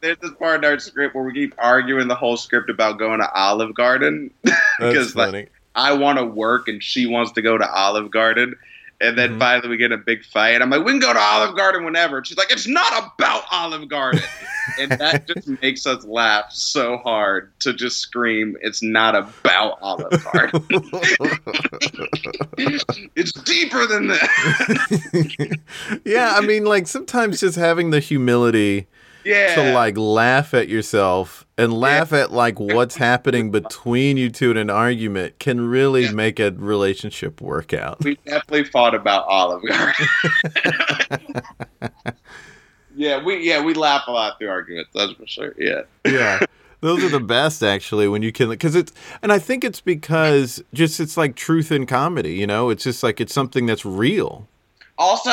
There's this part in our script where we keep arguing the whole script about going to Olive Garden because like. I want to work and she wants to go to Olive Garden. And then Mhm. finally we get a big fight. I'm like, we can go to Olive Garden whenever. And she's like, it's not about Olive Garden. and that just makes us laugh so hard to just scream, it's not about Olive Garden. it's deeper than that. yeah, I mean, like sometimes just having the humility yeah. to like laugh at yourself and laugh at like what's happening between you two in an argument can really Yeah. make a relationship work out. we definitely fought about Olive Garden. yeah, we yeah we laugh a lot through arguments. That's for sure. Yeah, yeah those are the best actually when you can because it's and i think it's because just it's like truth in comedy you know it's just like it's something that's real also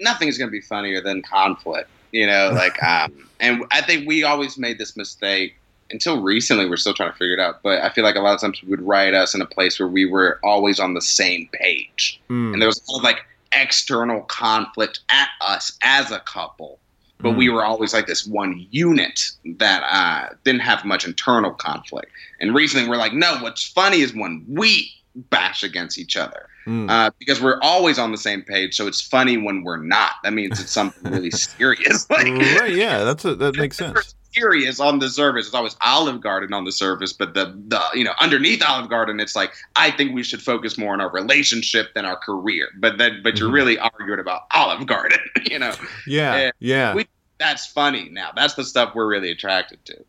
nothing is going to be funnier than conflict you know like um and i think we always made this mistake until recently we're still trying to figure it out but i feel like a lot of times we would write us in a place where we were always on the same page. Mm, and there was a lot of like external conflict at us as a couple but we Mm. were always like this one unit that uh, didn't have much internal conflict. And recently we're like no what's funny is when we bash against each other mm. uh, because we're always on the same page. So it's funny when we're not. That means it's something really serious. Like, right yeah that's a, that makes sense Serious on the surface. It's always Olive Garden on the surface, but the the you know underneath Olive Garden, it's like I think we should focus more on our relationship than our career. But then, but you're Mhm. really arguing about Olive Garden. You know, yeah Yeah. yeah We- that's funny. Now that's the stuff we're really attracted to.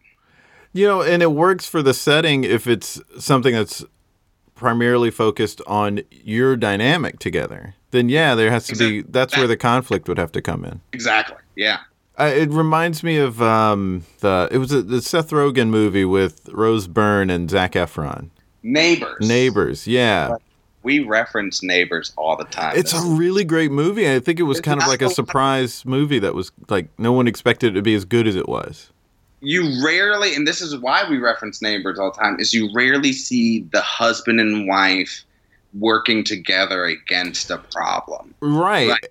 you know and it works for the setting if it's something that's primarily focused on your dynamic together then yeah there has to be that's where the conflict would have to come in Exactly. Yeah. Uh, it reminds me of um, the it was a, the Seth Rogen movie with Rose Byrne and Zach Efron. Neighbors. Neighbors, yeah, We reference neighbors all the time. it's a really great movie. I think it was It's kind of like a surprise movie that was like no one expected it to be as good as it was. You rarely and this is why we reference neighbors all the time is you rarely see the husband and wife working together against a problem Right. Right.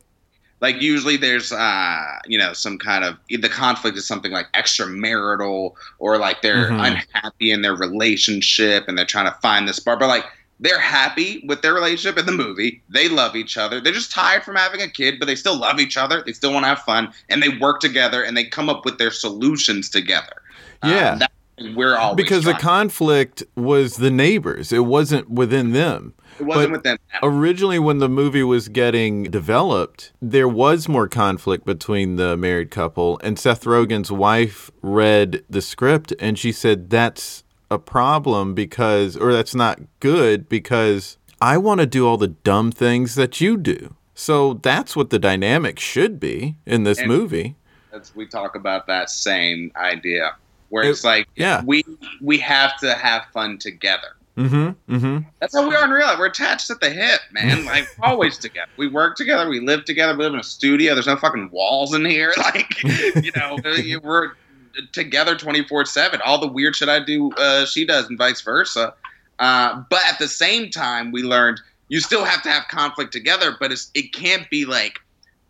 like usually there's uh you know some kind of the conflict is something like extramarital or like they're Mhm. unhappy in their relationship and they're trying to find this bar but like they're happy with their relationship in the movie. They love each other. They're just tired from having a kid, but they still love each other. They still want to have fun, and they work together and they come up with their solutions together. Yeah. Um, we're always Because the conflict was the neighbors. It wasn't within them. it wasn't but- within them. Originally, when the movie was getting developed, there was more conflict between the married couple, and Seth Rogen's wife read the script and she said, That's a problem because, or that's not good because I want to do all the dumb things that you do. So that's what the dynamic should be in this And- movie. That's, we talk about that same idea where It- it's like Yeah. we we have to have fun together. Mm hmm. Mm hmm. That's how we are in real life. We're attached at the hip, man. Like always together. We work together. We live together. We live in a studio. There's no fucking walls in here. Like you know, we're together 24 seven. All the weird shit I do, uh, she does, and vice versa. Uh, but at the same time, we learned you still have to have conflict together, but it's, it can't be like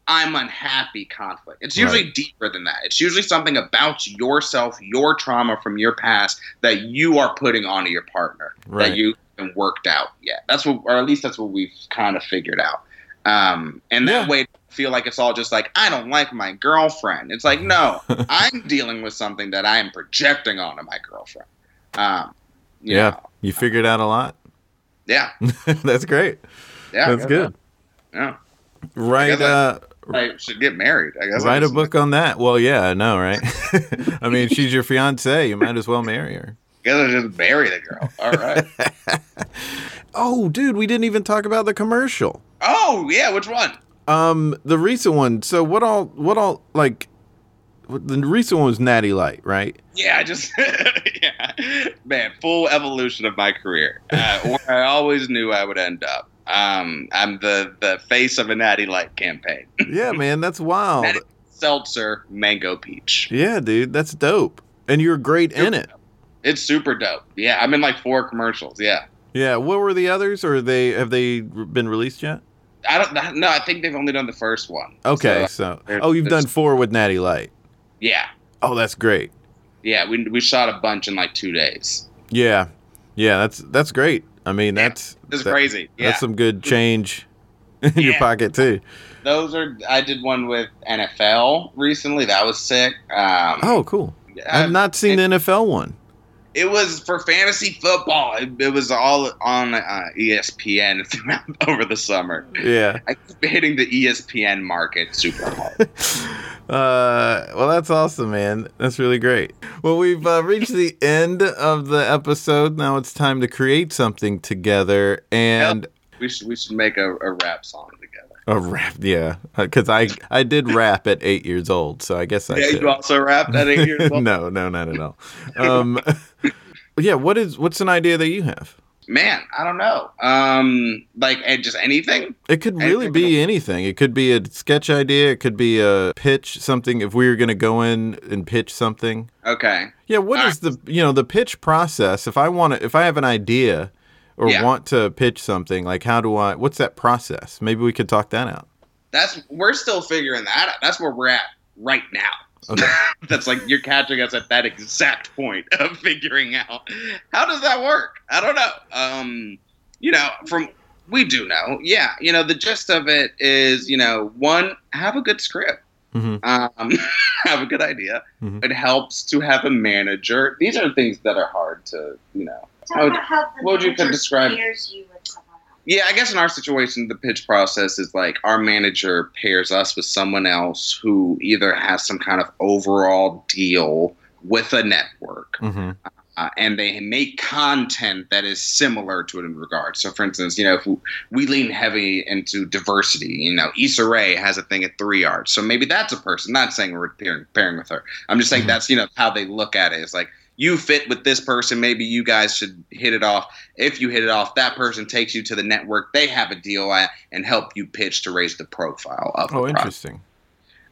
I'm unhappy conflict. It's usually deeper than that. It's usually something about yourself, your trauma from your past that you are putting onto your partner. Right. That you been worked out yet. That's what, or at least that's what we've kind of figured out. Um, and that Yeah. way, feel like it's all just like I don't like my girlfriend. It's like no, I'm dealing with something that I am projecting onto my girlfriend. Um, you Yeah. know, You figured out a lot. yeah, That's great. yeah. That's good. Yeah, Write guess I- uh I should get married. I guess. Write a book on that. Well, yeah, I know, right? I mean, she's your fiance. You might as well marry her. I guess I just marry the girl. All right. Oh, dude, we didn't even talk about the commercial. oh yeah, which one? Um, the recent one. So what all? What all? Like, the recent one was Natty Light, right? Yeah, I just yeah, man, full evolution of my career. Uh, where I always knew I would end up. Um, I'm the the face of a Natty Light campaign. Yeah, man, that's wild. Natty Seltzer Mango Peach. Yeah, dude, that's dope. And you're great in it. It's super dope. Yeah, I'm in like four commercials. Yeah, Yeah. What were the others? Or they have they been released yet? I don't no. I think they've only done the first one. Okay, So, so oh, you've done four with Natty Light. yeah, Oh, that's great. yeah. We we shot a bunch in like two days. Yeah, yeah, that's that's great. I mean, Yeah, that's It's that- crazy. Yeah, That's some good change in your pocket too. those are. I did one with NFL recently. That was sick. Um, Oh, cool. I've not seen the NFL one. It was for fantasy football. It, it was all on uh, ESPN throughout over the summer. Yeah. I keep hitting the ESPN market super hard. Uh, well, that's awesome, man. That's really great. Well, we've uh, reached the end of the episode. Now it's time to create something together and we should we should make a, a rap song. A rap. Yeah, because I I did rap at eight years old, so I guess I yeah, could. you also rapped at eight years old. no, no, not at all. Um, yeah. What is what's an idea that you have? Man, I don't know. Um, like eh, just anything. It could really Anything be anything. It could be a sketch idea. It could be a pitch, something. If we were going to go in and pitch something, Okay. yeah. What All is the you know the pitch process? If I want to, if I have an idea or Yeah. want to pitch something, like how do I? What's that process? Maybe we could talk that out. That's we're still figuring that out. That's where we're at right now. Okay. That's like you're catching us at that exact point of figuring out how does that work. I don't know. Um, you know, from we do know. Yeah, you know, the gist of it is, you know, one have a good script. Mhm. Um, have a good idea. Mm-hmm. It helps to have a manager. These are things that are hard to, you know. Talk How would- how what would you manager describe- pairs you with someone else. Yeah, I guess in our situation, the pitch process is like our manager pairs us with someone else who either has some kind of overall deal with a network, Mm-hmm. uh, and they make content that is similar to it in regard. So, for instance, you know, if we lean heavy into diversity, you know, Issa Rae has a thing at Three Arts, so maybe that's a person. Not saying we're pairing, pairing with her. I'm just saying Mhm. that's you know how they look at it. It's like you fit with this person. Maybe you guys should hit it off. If you hit it off, that person takes you to the network they have a deal at and help you pitch to raise the profile of Oh, interesting.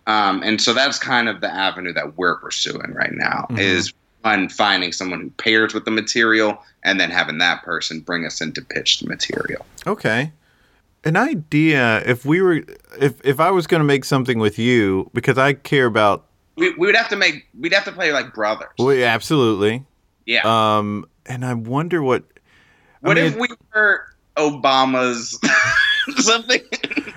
Um, and so that's kind of the avenue that we're pursuing right now Mhm. is one finding someone who pairs with the material and then having that person bring us in to pitch the material. Okay. An idea. If we were, if if I was going to make something with you, because I care about. We, we would have to make we'd have to play like brothers. Well, yeah, absolutely. yeah. Um, and I wonder what. I what mean, if we were Obama's something?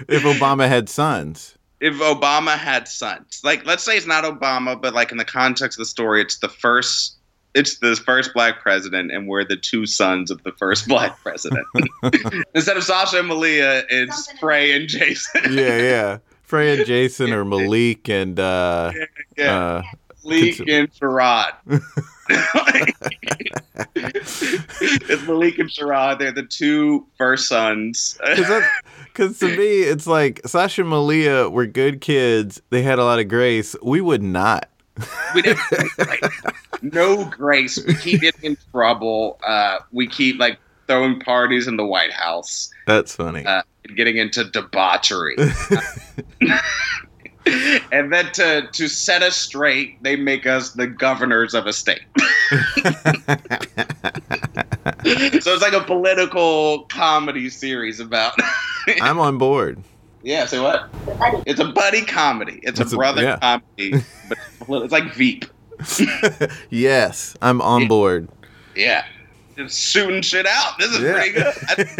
if Obama had sons? if Obama had sons, like let's say it's not Obama, but like in the context of the story, it's the first, it's the first black president, and we're the two sons of the first black president. Instead of Sasha and Malia, it's Something Frey and Jason. Yeah, yeah. Freya and Jason or Malik and uh, yeah, uh Malik cons- and Sherrod. it's Malik and Sherrod. They're the two first sons. because to me it's like Sasha and Malia were good kids. They had a lot of grace. We would not. we didn't like, no grace. We keep getting in trouble. Uh, we keep like throwing parties in the White House, That's funny. uh, and getting into debauchery. and then to to set us straight, they make us the governors of a state. so it's like a political comedy series about. I'm on board. yeah. Say what? It's a buddy comedy. It's It's a a- brother yeah. comedy, but it's like Veep. yes, I'm on board. Yeah. Just shooting shit out. This is pretty good.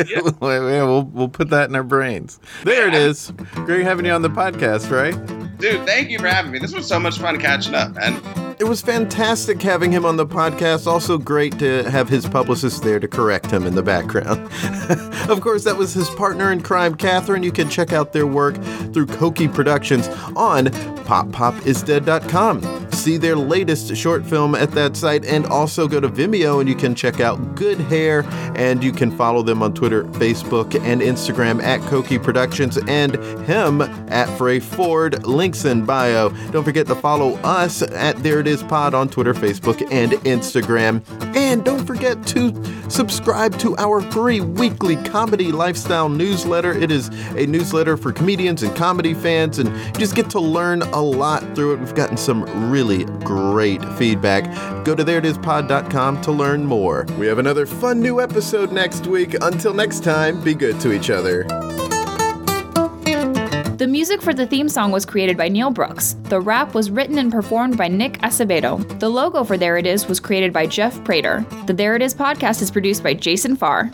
Yeah. yeah, we'll we'll put that in our brains. There it is. Great having you on the podcast, right? Dude, thank you for having me. This was so much fun catching up, man. It was fantastic having him on the podcast. Also, great to have his publicist there to correct him in the background. of course, that was his partner in crime, Catherine. You can check out their work through Koki Productions on poppopisdead.com. See their latest short film at that site, and also go to Vimeo and you can check out Good Hair. And you can follow them on Twitter, Facebook, and Instagram at Koki Productions, and him at Frey Ford. Links in bio. Don't forget to follow us at There It Is Pod on Twitter, Facebook, and Instagram. And don't forget to subscribe to our free weekly comedy lifestyle newsletter. It is a newsletter for comedians and comedy fans, and you just get to learn a lot through it. We've gotten some really great feedback. Go to thereitispod.com to learn more. We have another fun new episode next week. Until next time, be good to each other. The music for the theme song was created by Neil Brooks. The rap was written and performed by Nick Acevedo. The logo for There It Is was created by Jeff Prater. The There It Is podcast is produced by Jason Farr.